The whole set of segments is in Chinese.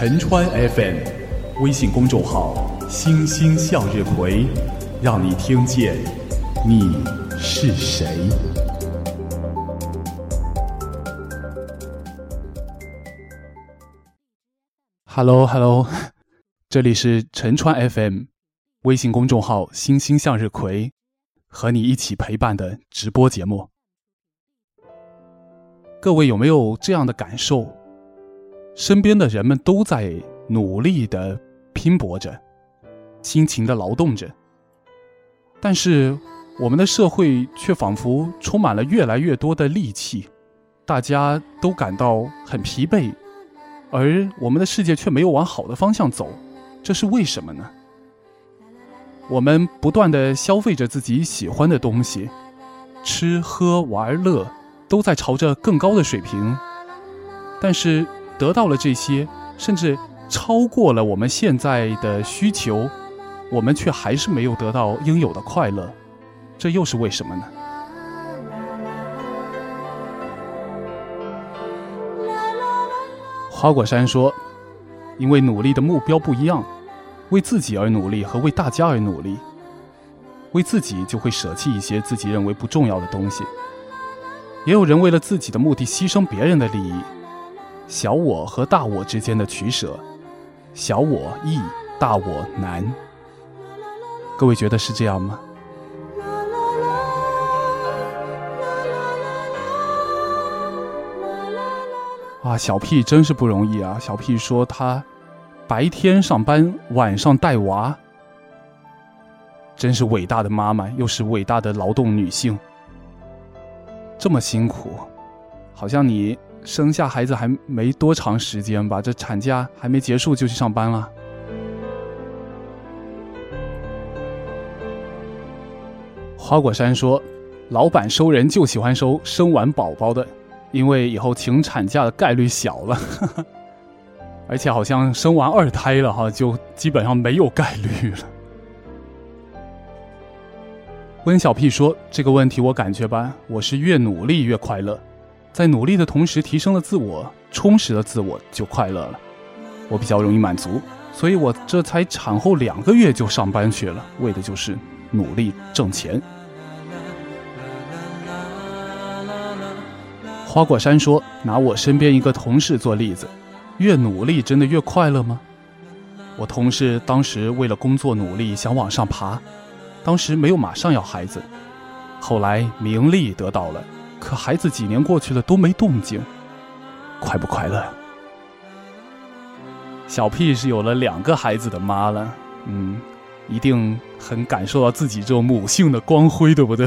陈川 FM 微信公众号“星星向日葵”，让你听见你是谁。Hello，Hello，这里是陈川 FM 微信公众号“星星向日葵”，和你一起陪伴的直播节目。各位有没有这样的感受？身边的人们都在努力的拼搏着，辛勤的劳动着，但是我们的社会却仿佛充满了越来越多的戾气，大家都感到很疲惫，而我们的世界却没有往好的方向走，这是为什么呢？我们不断的消费着自己喜欢的东西，吃喝玩乐。都在朝着更高的水平，但是得到了这些，甚至超过了我们现在的需求，我们却还是没有得到应有的快乐，这又是为什么呢？花果山说：“因为努力的目标不一样，为自己而努力和为大家而努力，为自己就会舍弃一些自己认为不重要的东西。”也有人为了自己的目的牺牲别人的利益，小我和大我之间的取舍，小我易，大我难。各位觉得是这样吗？啊，小屁真是不容易啊！小屁说他白天上班，晚上带娃，真是伟大的妈妈，又是伟大的劳动女性。这么辛苦，好像你生下孩子还没多长时间吧？这产假还没结束就去上班了。花果山说：“老板收人就喜欢收生完宝宝的，因为以后请产假的概率小了，而且好像生完二胎了哈，就基本上没有概率了。”温小屁说：“这个问题我感觉吧，我是越努力越快乐，在努力的同时提升了自我，充实了自我就快乐了。我比较容易满足，所以我这才产后两个月就上班去了，为的就是努力挣钱。”花果山说：“拿我身边一个同事做例子，越努力真的越快乐吗？我同事当时为了工作努力，想往上爬。”当时没有马上要孩子，后来名利得到了，可孩子几年过去了都没动静，快不快乐？小屁是有了两个孩子的妈了，嗯，一定很感受到自己这种母性的光辉，对不对？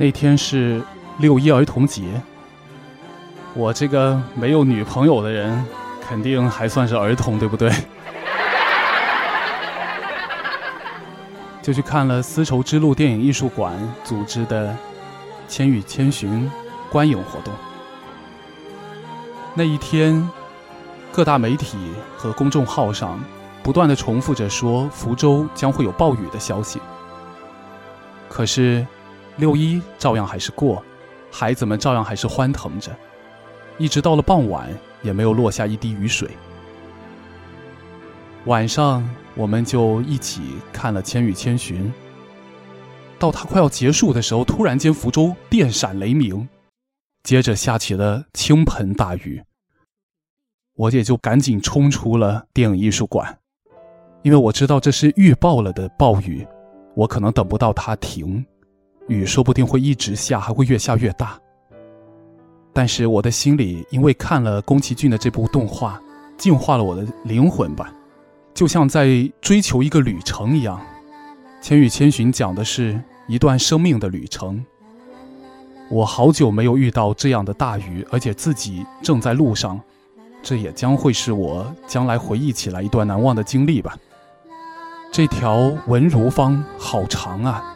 那天是六一儿童节，我这个没有女朋友的人，肯定还算是儿童，对不对？就去看了丝绸之路电影艺术馆组织的《千与千寻》观影活动。那一天，各大媒体和公众号上不断的重复着说福州将会有暴雨的消息，可是。六一照样还是过，孩子们照样还是欢腾着，一直到了傍晚也没有落下一滴雨水。晚上我们就一起看了《千与千寻》，到它快要结束的时候，突然间福州电闪雷鸣，接着下起了倾盆大雨。我也就赶紧冲出了电影艺术馆，因为我知道这是预报了的暴雨，我可能等不到它停。雨说不定会一直下，还会越下越大。但是我的心里，因为看了宫崎骏的这部动画，净化了我的灵魂吧，就像在追求一个旅程一样。《千与千寻》讲的是一段生命的旅程。我好久没有遇到这样的大雨，而且自己正在路上，这也将会是我将来回忆起来一段难忘的经历吧。这条文如坊好长啊。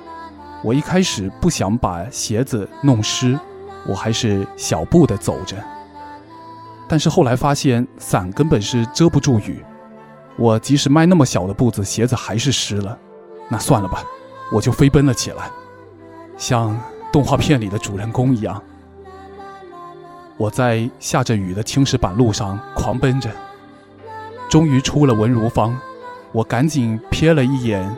我一开始不想把鞋子弄湿，我还是小步的走着。但是后来发现伞根本是遮不住雨，我即使迈那么小的步子，鞋子还是湿了。那算了吧，我就飞奔了起来，像动画片里的主人公一样。我在下着雨的青石板路上狂奔着，终于出了文如坊。我赶紧瞥了一眼，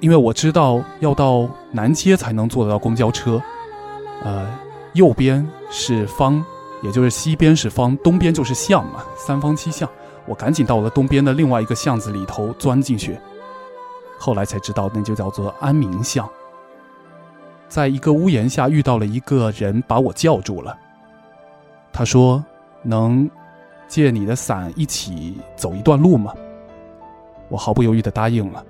因为我知道要到南街才能坐得到公交车。呃，右边是方，也就是西边是方，东边就是巷嘛，三方七巷。我赶紧到了东边的另外一个巷子里头钻进去。后来才知道，那就叫做安民巷。在一个屋檐下遇到了一个人，把我叫住了。他说：“能借你的伞一起走一段路吗？”我毫不犹豫的答应了。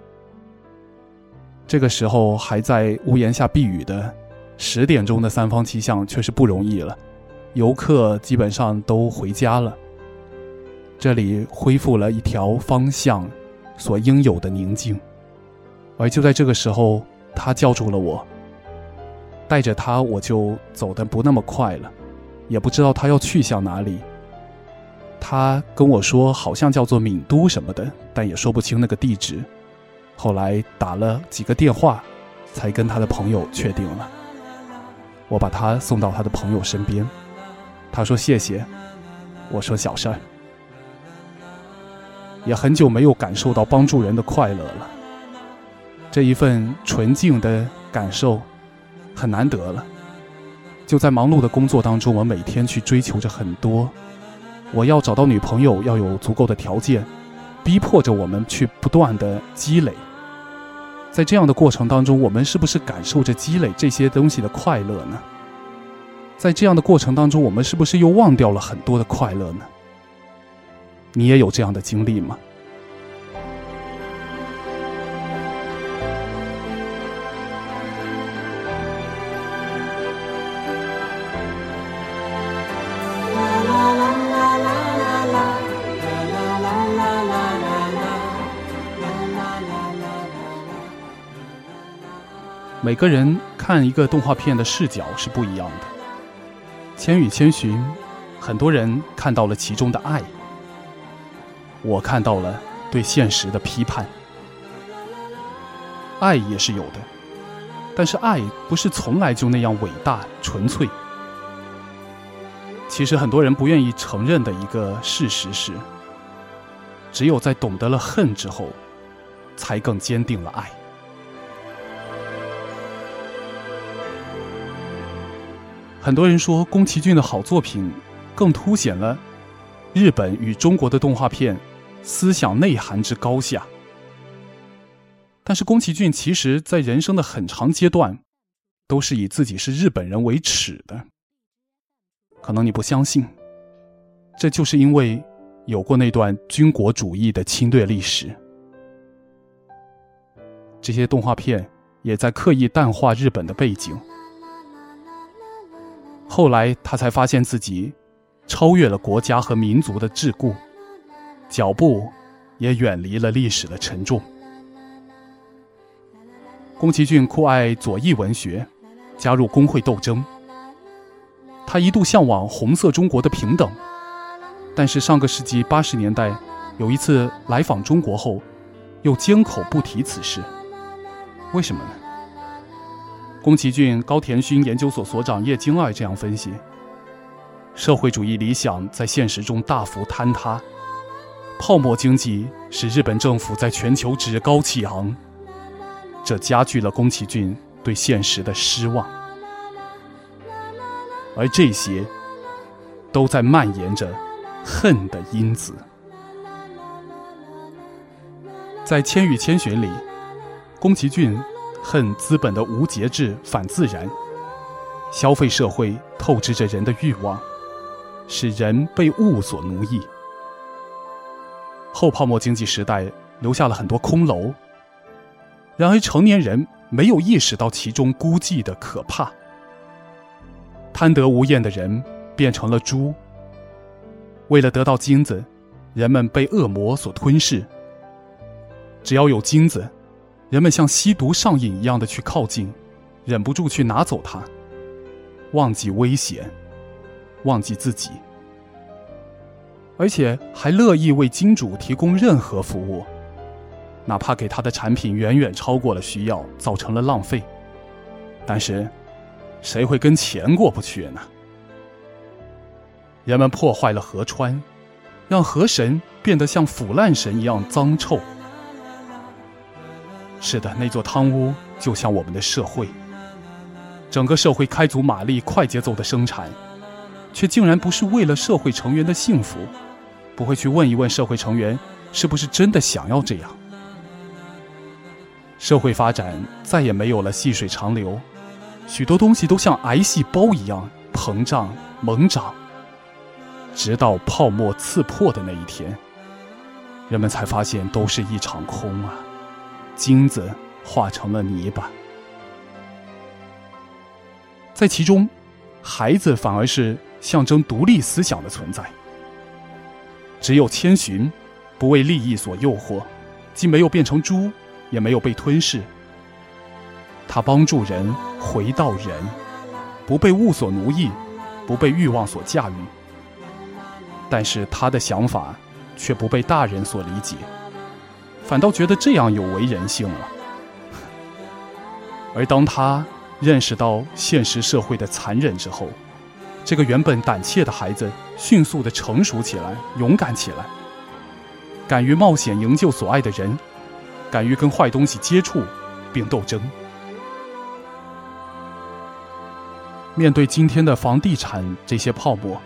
这个时候还在屋檐下避雨的十点钟的三方七巷却是不容易了，游客基本上都回家了。这里恢复了一条方向所应有的宁静，而就在这个时候，他叫住了我。带着他，我就走得不那么快了，也不知道他要去向哪里。他跟我说，好像叫做闽都什么的，但也说不清那个地址。后来打了几个电话，才跟他的朋友确定了。我把他送到他的朋友身边，他说谢谢，我说小事儿。也很久没有感受到帮助人的快乐了，这一份纯净的感受很难得了。就在忙碌的工作当中，我每天去追求着很多。我要找到女朋友，要有足够的条件，逼迫着我们去不断的积累。在这样的过程当中，我们是不是感受着积累这些东西的快乐呢？在这样的过程当中，我们是不是又忘掉了很多的快乐呢？你也有这样的经历吗？每个人看一个动画片的视角是不一样的。《千与千寻》，很多人看到了其中的爱，我看到了对现实的批判。爱也是有的，但是爱不是从来就那样伟大纯粹。其实很多人不愿意承认的一个事实是，只有在懂得了恨之后，才更坚定了爱。很多人说，宫崎骏的好作品更凸显了日本与中国的动画片思想内涵之高下。但是，宫崎骏其实在人生的很长阶段，都是以自己是日本人为耻的。可能你不相信，这就是因为有过那段军国主义的侵略历史。这些动画片也在刻意淡化日本的背景。后来他才发现自己超越了国家和民族的桎梏，脚步也远离了历史的沉重。宫崎骏酷爱左翼文学，加入工会斗争。他一度向往红色中国的平等，但是上个世纪八十年代有一次来访中国后，又缄口不提此事。为什么呢？宫崎骏高田勋研究所所长叶京二这样分析：社会主义理想在现实中大幅坍塌，泡沫经济使日本政府在全球趾高气昂，这加剧了宫崎骏对现实的失望，而这些都在蔓延着恨的因子。在《千与千寻》里，宫崎骏。恨资本的无节制、反自然，消费社会透支着人的欲望，使人被物所奴役。后泡沫经济时代留下了很多空楼，然而成年人没有意识到其中孤寂的可怕。贪得无厌的人变成了猪，为了得到金子，人们被恶魔所吞噬。只要有金子。人们像吸毒上瘾一样的去靠近，忍不住去拿走它，忘记危险，忘记自己。而且还乐意为金主提供任何服务，哪怕给他的产品远远超过了需要，造成了浪费。但是，谁会跟钱过不去呢？人们破坏了河川，让河神变得像腐烂神一样脏臭。是的，那座汤屋就像我们的社会，整个社会开足马力、快节奏的生产，却竟然不是为了社会成员的幸福，不会去问一问社会成员是不是真的想要这样。社会发展再也没有了细水长流，许多东西都像癌细胞一样膨胀猛长。直到泡沫刺破的那一天，人们才发现都是一场空啊！金子化成了泥巴，在其中，孩子反而是象征独立思想的存在。只有千寻，不为利益所诱惑，既没有变成猪，也没有被吞噬。他帮助人回到人，不被物所奴役，不被欲望所驾驭。但是他的想法却不被大人所理解，反倒觉得这样有违人性了。而当他认识到现实社会的残忍之后，这个原本胆怯的孩子迅速的成熟起来，勇敢起来，敢于冒险营救所爱的人，敢于跟坏东西接触并斗争。面对今天的房地产这些泡沫。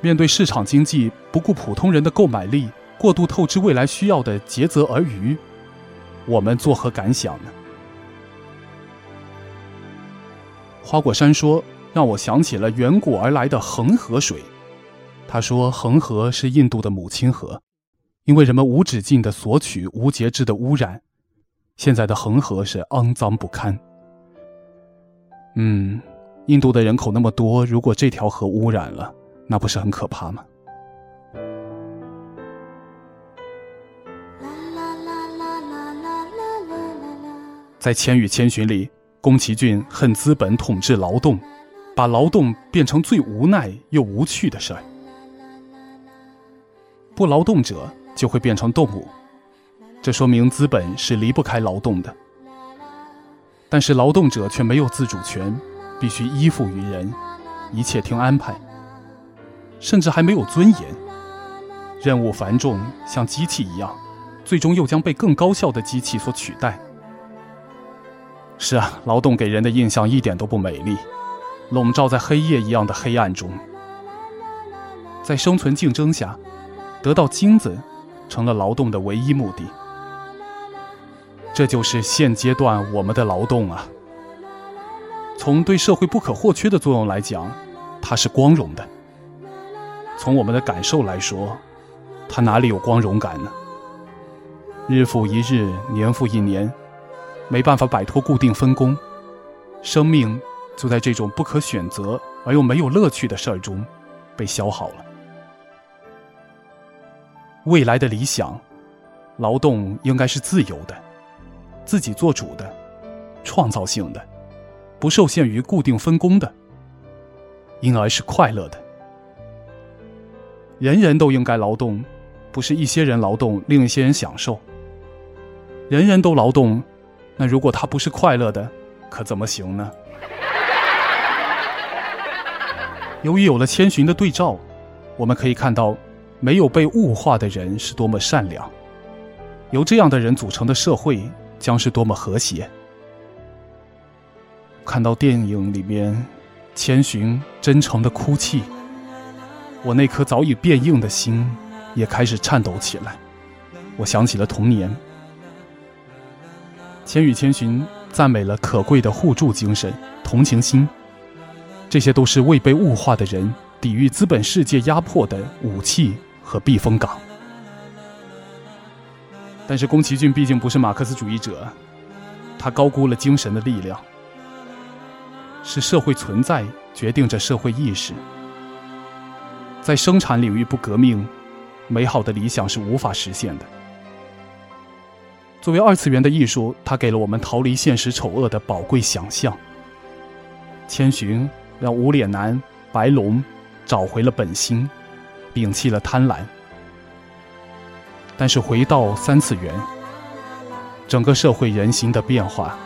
面对市场经济不顾普通人的购买力、过度透支未来需要的竭泽而渔，我们作何感想呢？花果山说：“让我想起了远古而来的恒河水。”他说：“恒河是印度的母亲河，因为人们无止境的索取、无节制的污染，现在的恒河是肮脏不堪。”嗯，印度的人口那么多，如果这条河污染了，那不是很可怕吗？在《千与千寻》里，宫崎骏恨资本统治劳动，把劳动变成最无奈又无趣的事儿。不劳动者就会变成动物，这说明资本是离不开劳动的。但是劳动者却没有自主权，必须依附于人，一切听安排。甚至还没有尊严，任务繁重，像机器一样，最终又将被更高效的机器所取代。是啊，劳动给人的印象一点都不美丽，笼罩在黑夜一样的黑暗中。在生存竞争下，得到金子成了劳动的唯一目的。这就是现阶段我们的劳动啊。从对社会不可或缺的作用来讲，它是光荣的。从我们的感受来说，它哪里有光荣感呢？日复一日，年复一年，没办法摆脱固定分工，生命就在这种不可选择而又没有乐趣的事儿中被消耗了。未来的理想，劳动应该是自由的，自己做主的，创造性的，不受限于固定分工的，因而是快乐的。人人都应该劳动，不是一些人劳动，另一些人享受。人人都劳动，那如果他不是快乐的，可怎么行呢？由于有了千寻的对照，我们可以看到，没有被物化的人是多么善良，由这样的人组成的社会将是多么和谐。看到电影里面，千寻真诚的哭泣。我那颗早已变硬的心也开始颤抖起来。我想起了童年。《千与千寻》赞美了可贵的互助精神、同情心，这些都是未被物化的人抵御资本世界压迫的武器和避风港。但是宫崎骏毕竟不是马克思主义者，他高估了精神的力量。是社会存在决定着社会意识。在生产领域不革命，美好的理想是无法实现的。作为二次元的艺术，它给了我们逃离现实丑恶的宝贵想象。千寻让无脸男白龙找回了本心，摒弃了贪婪。但是回到三次元，整个社会人心的变化，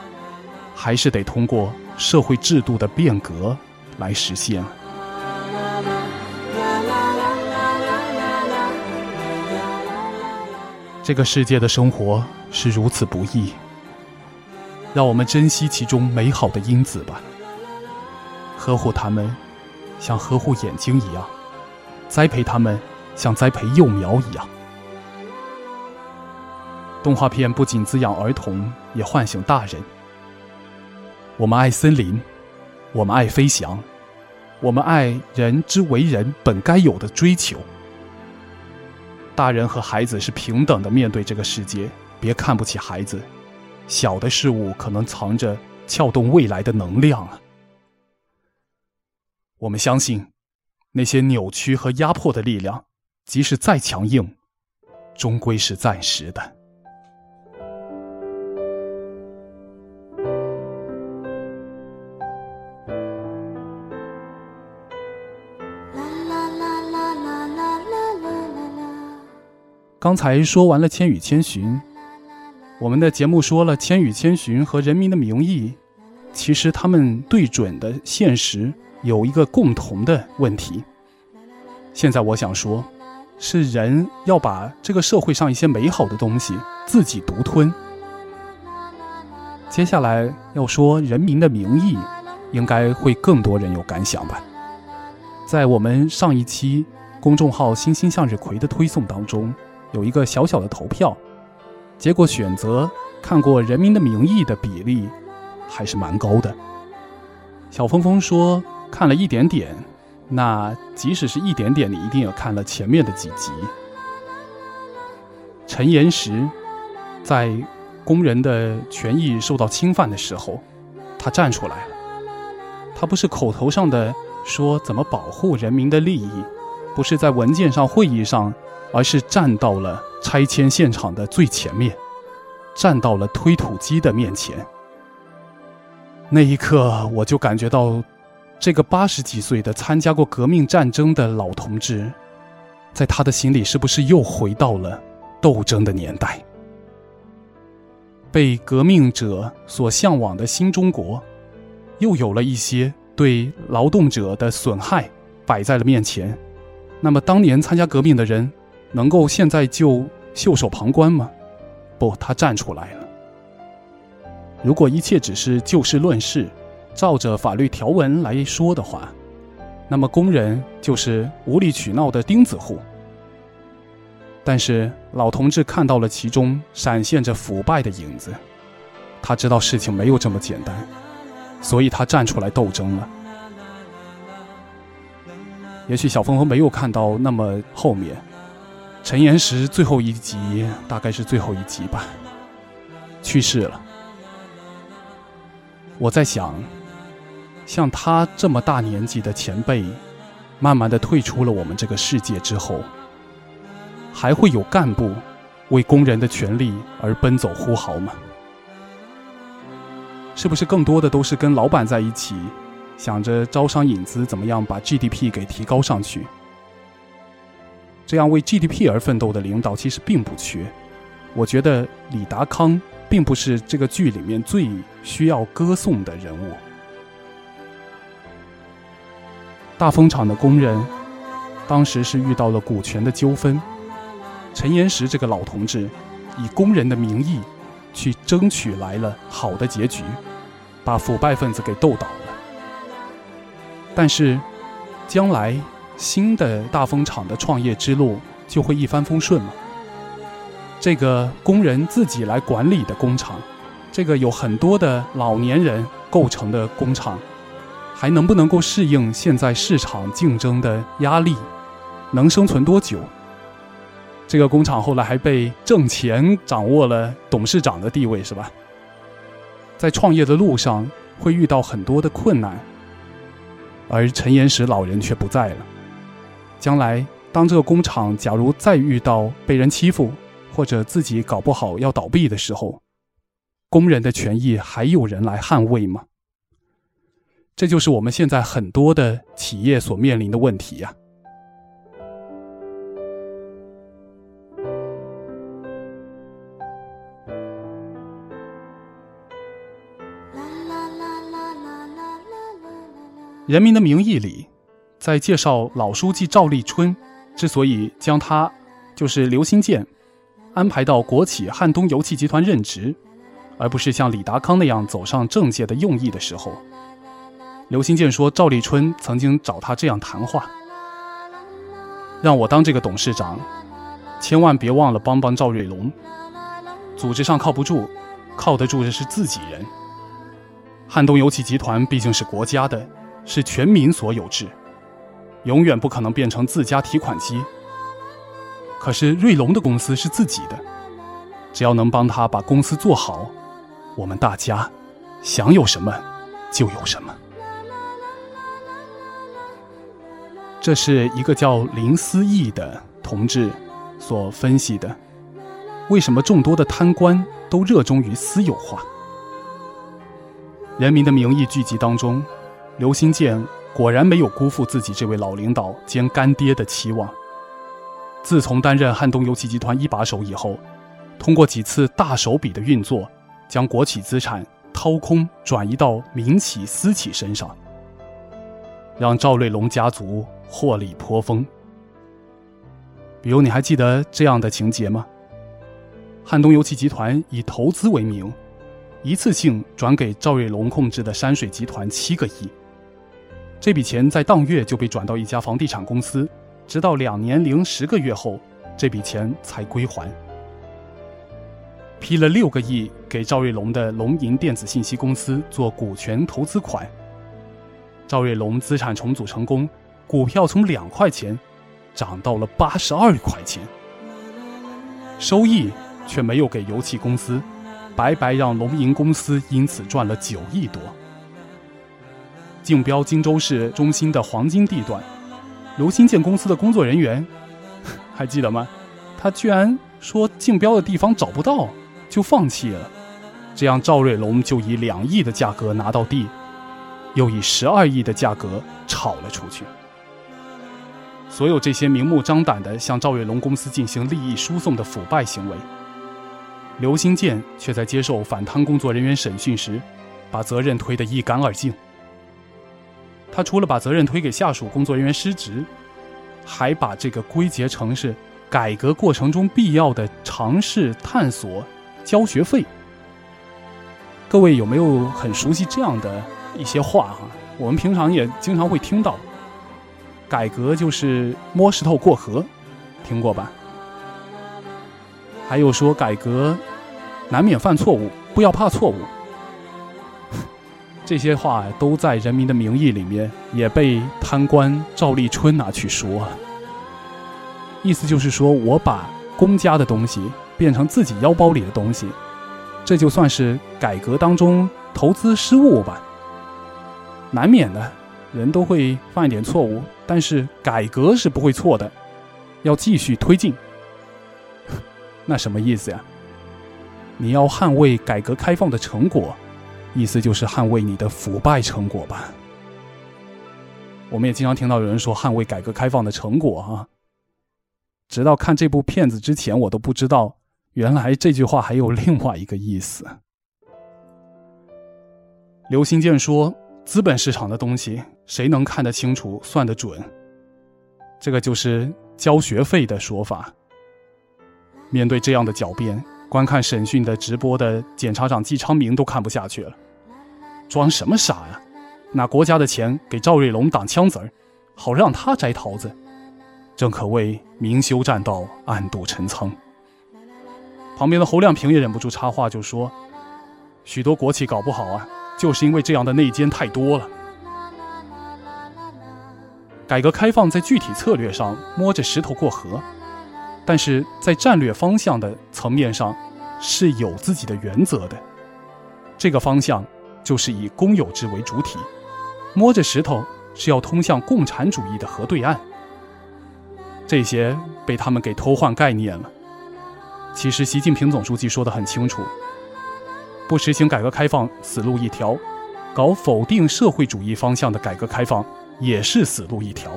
还是得通过社会制度的变革来实现。这个世界的生活是如此不易，让我们珍惜其中美好的因子吧，呵护它们，像呵护眼睛一样；栽培它们，像栽培幼苗一样。动画片不仅滋养儿童，也唤醒大人。我们爱森林，我们爱飞翔，我们爱人之为人本该有的追求。大人和孩子是平等的面对这个世界，别看不起孩子。小的事物可能藏着撬动未来的能量啊！我们相信，那些扭曲和压迫的力量，即使再强硬，终归是暂时的。刚才说完了《千与千寻》，我们的节目说了《千与千寻》和《人民的名义》，其实他们对准的现实有一个共同的问题。现在我想说，是人要把这个社会上一些美好的东西自己独吞。接下来要说《人民的名义》，应该会更多人有感想吧。在我们上一期公众号“星星向日葵”的推送当中。有一个小小的投票，结果选择看过《人民的名义》的比例还是蛮高的。小峰峰说看了一点点，那即使是一点点，你一定也看了前面的几集。陈岩石在工人的权益受到侵犯的时候，他站出来了。他不是口头上的说怎么保护人民的利益，不是在文件上、会议上。而是站到了拆迁现场的最前面，站到了推土机的面前。那一刻，我就感觉到，这个八十几岁的参加过革命战争的老同志，在他的心里，是不是又回到了斗争的年代？被革命者所向往的新中国，又有了一些对劳动者的损害摆在了面前。那么，当年参加革命的人。能够现在就袖手旁观吗？不，他站出来了。如果一切只是就事论事，照着法律条文来说的话，那么工人就是无理取闹的钉子户。但是老同志看到了其中闪现着腐败的影子，他知道事情没有这么简单，所以他站出来斗争了。也许小峰峰没有看到那么后面。陈岩石最后一集大概是最后一集吧，去世了。我在想，像他这么大年纪的前辈，慢慢的退出了我们这个世界之后，还会有干部为工人的权利而奔走呼号吗？是不是更多的都是跟老板在一起，想着招商引资，怎么样把 GDP 给提高上去？这样为 GDP 而奋斗的领导其实并不缺，我觉得李达康并不是这个剧里面最需要歌颂的人物。大风厂的工人当时是遇到了股权的纠纷，陈岩石这个老同志以工人的名义去争取来了好的结局，把腐败分子给斗倒了。但是将来。新的大风厂的创业之路就会一帆风顺吗？这个工人自己来管理的工厂，这个有很多的老年人构成的工厂，还能不能够适应现在市场竞争的压力？能生存多久？这个工厂后来还被挣钱掌握了董事长的地位，是吧？在创业的路上会遇到很多的困难，而陈岩石老人却不在了。将来当这个工厂假如再遇到被人欺负或者自己搞不好要倒闭的时候工人的权益还有人来捍卫吗？这就是我们现在很多的企业所面临的问题呀。人民的名义里在介绍老书记赵立春之所以将他，就是刘新建，安排到国企汉东油气集团任职，而不是像李达康那样走上政界的用意的时候，刘新建说赵立春曾经找他这样谈话：“让我当这个董事长，千万别忘了帮帮赵瑞龙。组织上靠不住，靠得住的是自己人。汉东油气集团毕竟是国家的。”是全民所有制，永远不可能变成自家提款机。可是瑞龙的公司是自己的，只要能帮他把公司做好，我们大家想有什么就有什么。这是一个叫林思义的同志所分析的：为什么众多的贪官都热衷于私有化？《人民的名义》剧集当中。刘新建果然没有辜负自己这位老领导兼干爹的期望。自从担任汉东油气集团一把手以后，通过几次大手笔的运作，将国企资产掏空转移到民企、私企身上，让赵瑞龙家族获利颇丰。比如，你还记得这样的情节吗？汉东油气集团以投资为名，一次性转给赵瑞龙控制的山水集团七个亿。这笔钱在当月就被转到一家房地产公司，直到两年零十个月后，这笔钱才归还。批了六个亿给赵瑞龙的龙银电子信息公司做股权投资款，赵瑞龙资产重组成功，股票从两块钱涨到了八十二块钱，收益却没有给油气公司，白白让龙银公司因此赚了九亿多。竞标荆州市中心的黄金地段，刘新建公司的工作人员 还记得吗？他居然说竞标的地方找不到，就放弃了。这样赵瑞龙就以两亿的价格拿到地，又以十二亿的价格炒了出去。所有这些明目张胆的向赵瑞龙公司进行利益输送的腐败行为，刘新建却在接受反贪工作人员审讯时，把责任推得一干二净。他除了把责任推给下属工作人员失职，还把这个归结成是改革过程中必要的尝试探索、交学费。各位有没有很熟悉这样的一些话哈？我们平常也经常会听到，改革就是摸石头过河，听过吧？还有说改革难免犯错误，不要怕错误。这些话都在《人民的名义》里面也被贪官赵立春拿去说，意思就是说我把公家的东西变成自己腰包里的东西，这就算是改革当中投资失误吧。难免的，人都会犯一点错误，但是改革是不会错的，要继续推进。那什么意思呀？你要捍卫改革开放的成果。意思就是捍卫你的腐败成果吧。我们也经常听到有人说捍卫改革开放的成果啊。直到看这部片子之前，我都不知道原来这句话还有另外一个意思。刘新建说：“资本市场的东西，谁能看得清楚、算得准？”这个就是交学费的说法。面对这样的狡辩，观看审讯的直播的检察长季昌明都看不下去了。装什么傻呀？拿国家的钱给赵瑞龙挡枪子儿，好让他摘桃子，正可谓明修栈道，暗度陈仓。旁边的侯亮平也忍不住插话，就说：“许多国企搞不好啊，就是因为这样的内奸太多了。改革开放在具体策略上摸着石头过河，但是在战略方向的层面上是有自己的原则的。这个方向。”就是以公有制为主体，摸着石头是要通向共产主义的河对岸。这些被他们给偷换概念了。其实习近平总书记说得很清楚：不实行改革开放，死路一条；搞否定社会主义方向的改革开放，也是死路一条。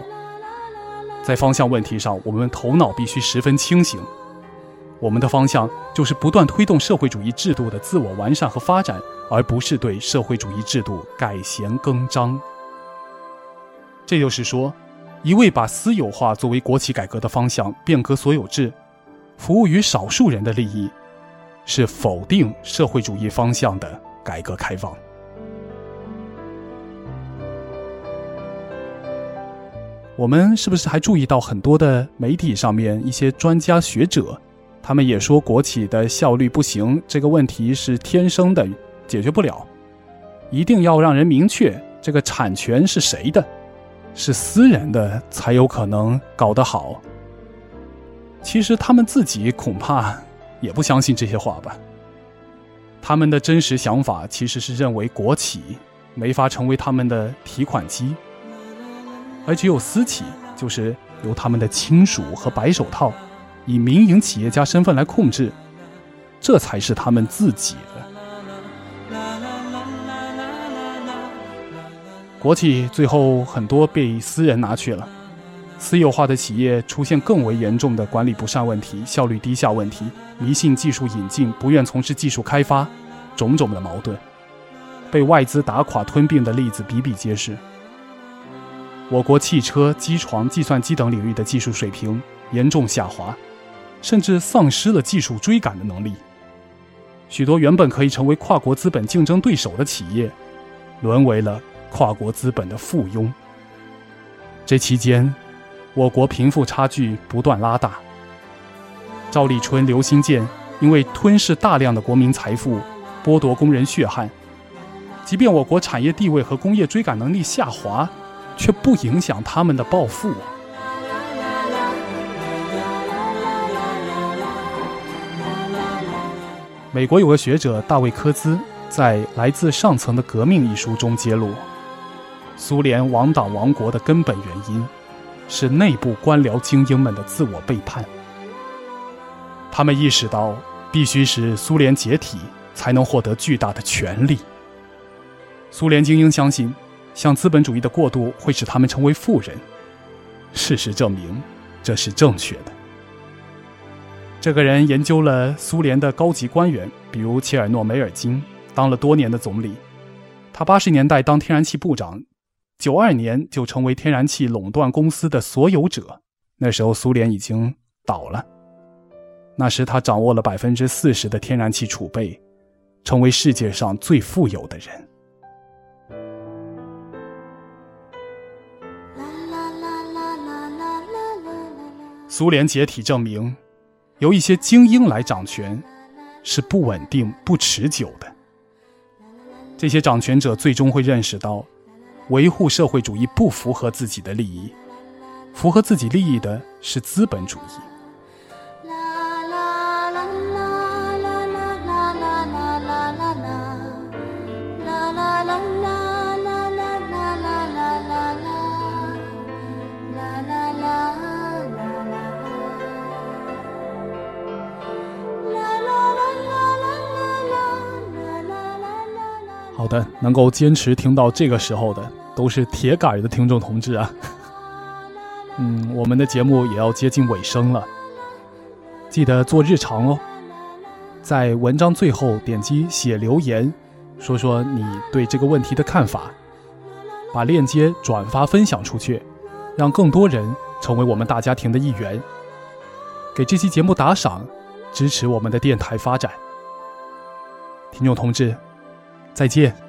在方向问题上，我们头脑必须十分清醒。我们的方向就是不断推动社会主义制度的自我完善和发展。而不是对社会主义制度改弦更张。这就是说，一味把私有化作为国企改革的方向，变革所有制，服务于少数人的利益，是否定社会主义方向的改革开放。我们是不是还注意到很多的媒体上面一些专家学者，他们也说国企的效率不行，这个问题是天生的，解决不了，一定要让人明确这个产权是谁的，是私人的才有可能搞得好。其实他们自己恐怕也不相信这些话吧。他们的真实想法其实是认为国企没法成为他们的提款机。而只有私企，就是由他们的亲属和白手套，以民营企业家身份来控制，这才是他们自己的。国企最后很多被私人拿去了，私有化的企业出现更为严重的管理不善问题、效率低下问题、迷信技术引进、不愿从事技术开发，种种的矛盾，被外资打垮吞并的例子比比皆是。我国汽车、机床、计算机等领域的技术水平严重下滑，甚至丧失了技术追赶的能力。许多原本可以成为跨国资本竞争对手的企业，沦为了跨国资本的附庸。这期间，我国贫富差距不断拉大。赵立春、刘新建因为吞噬大量的国民财富，剥夺工人血汗，即便我国产业地位和工业追赶能力下滑。却不影响他们的暴富。美国有个学者大卫科兹在《来自上层的革命》一书中揭露，苏联亡党亡国的根本原因是内部官僚精英们的自我背叛。他们意识到，必须使苏联解体，才能获得巨大的权力。苏联精英相信。向资本主义的过渡会使他们成为富人。事实证明，这是正确的。这个人研究了苏联的高级官员，比如切尔诺梅尔金，当了多年的总理。他八十年代当天然气部长，九二年就成为天然气垄断公司的所有者。那时候苏联已经倒了。那时他掌握了百分之四十的天然气储备，成为世界上最富有的人。苏联解体证明，由一些精英来掌权是不稳定、不持久的。这些掌权者最终会认识到，维护社会主义不符合自己的利益，符合自己利益的是资本主义。的，能够坚持听到这个时候的，都是铁杆的听众同志啊。嗯，我们的节目也要接近尾声了，记得做日常哦。在文章最后点击写留言，说说你对这个问题的看法，把链接转发分享出去，让更多人成为我们大家庭的一员。给这期节目打赏，支持我们的电台发展。听众同志。再见。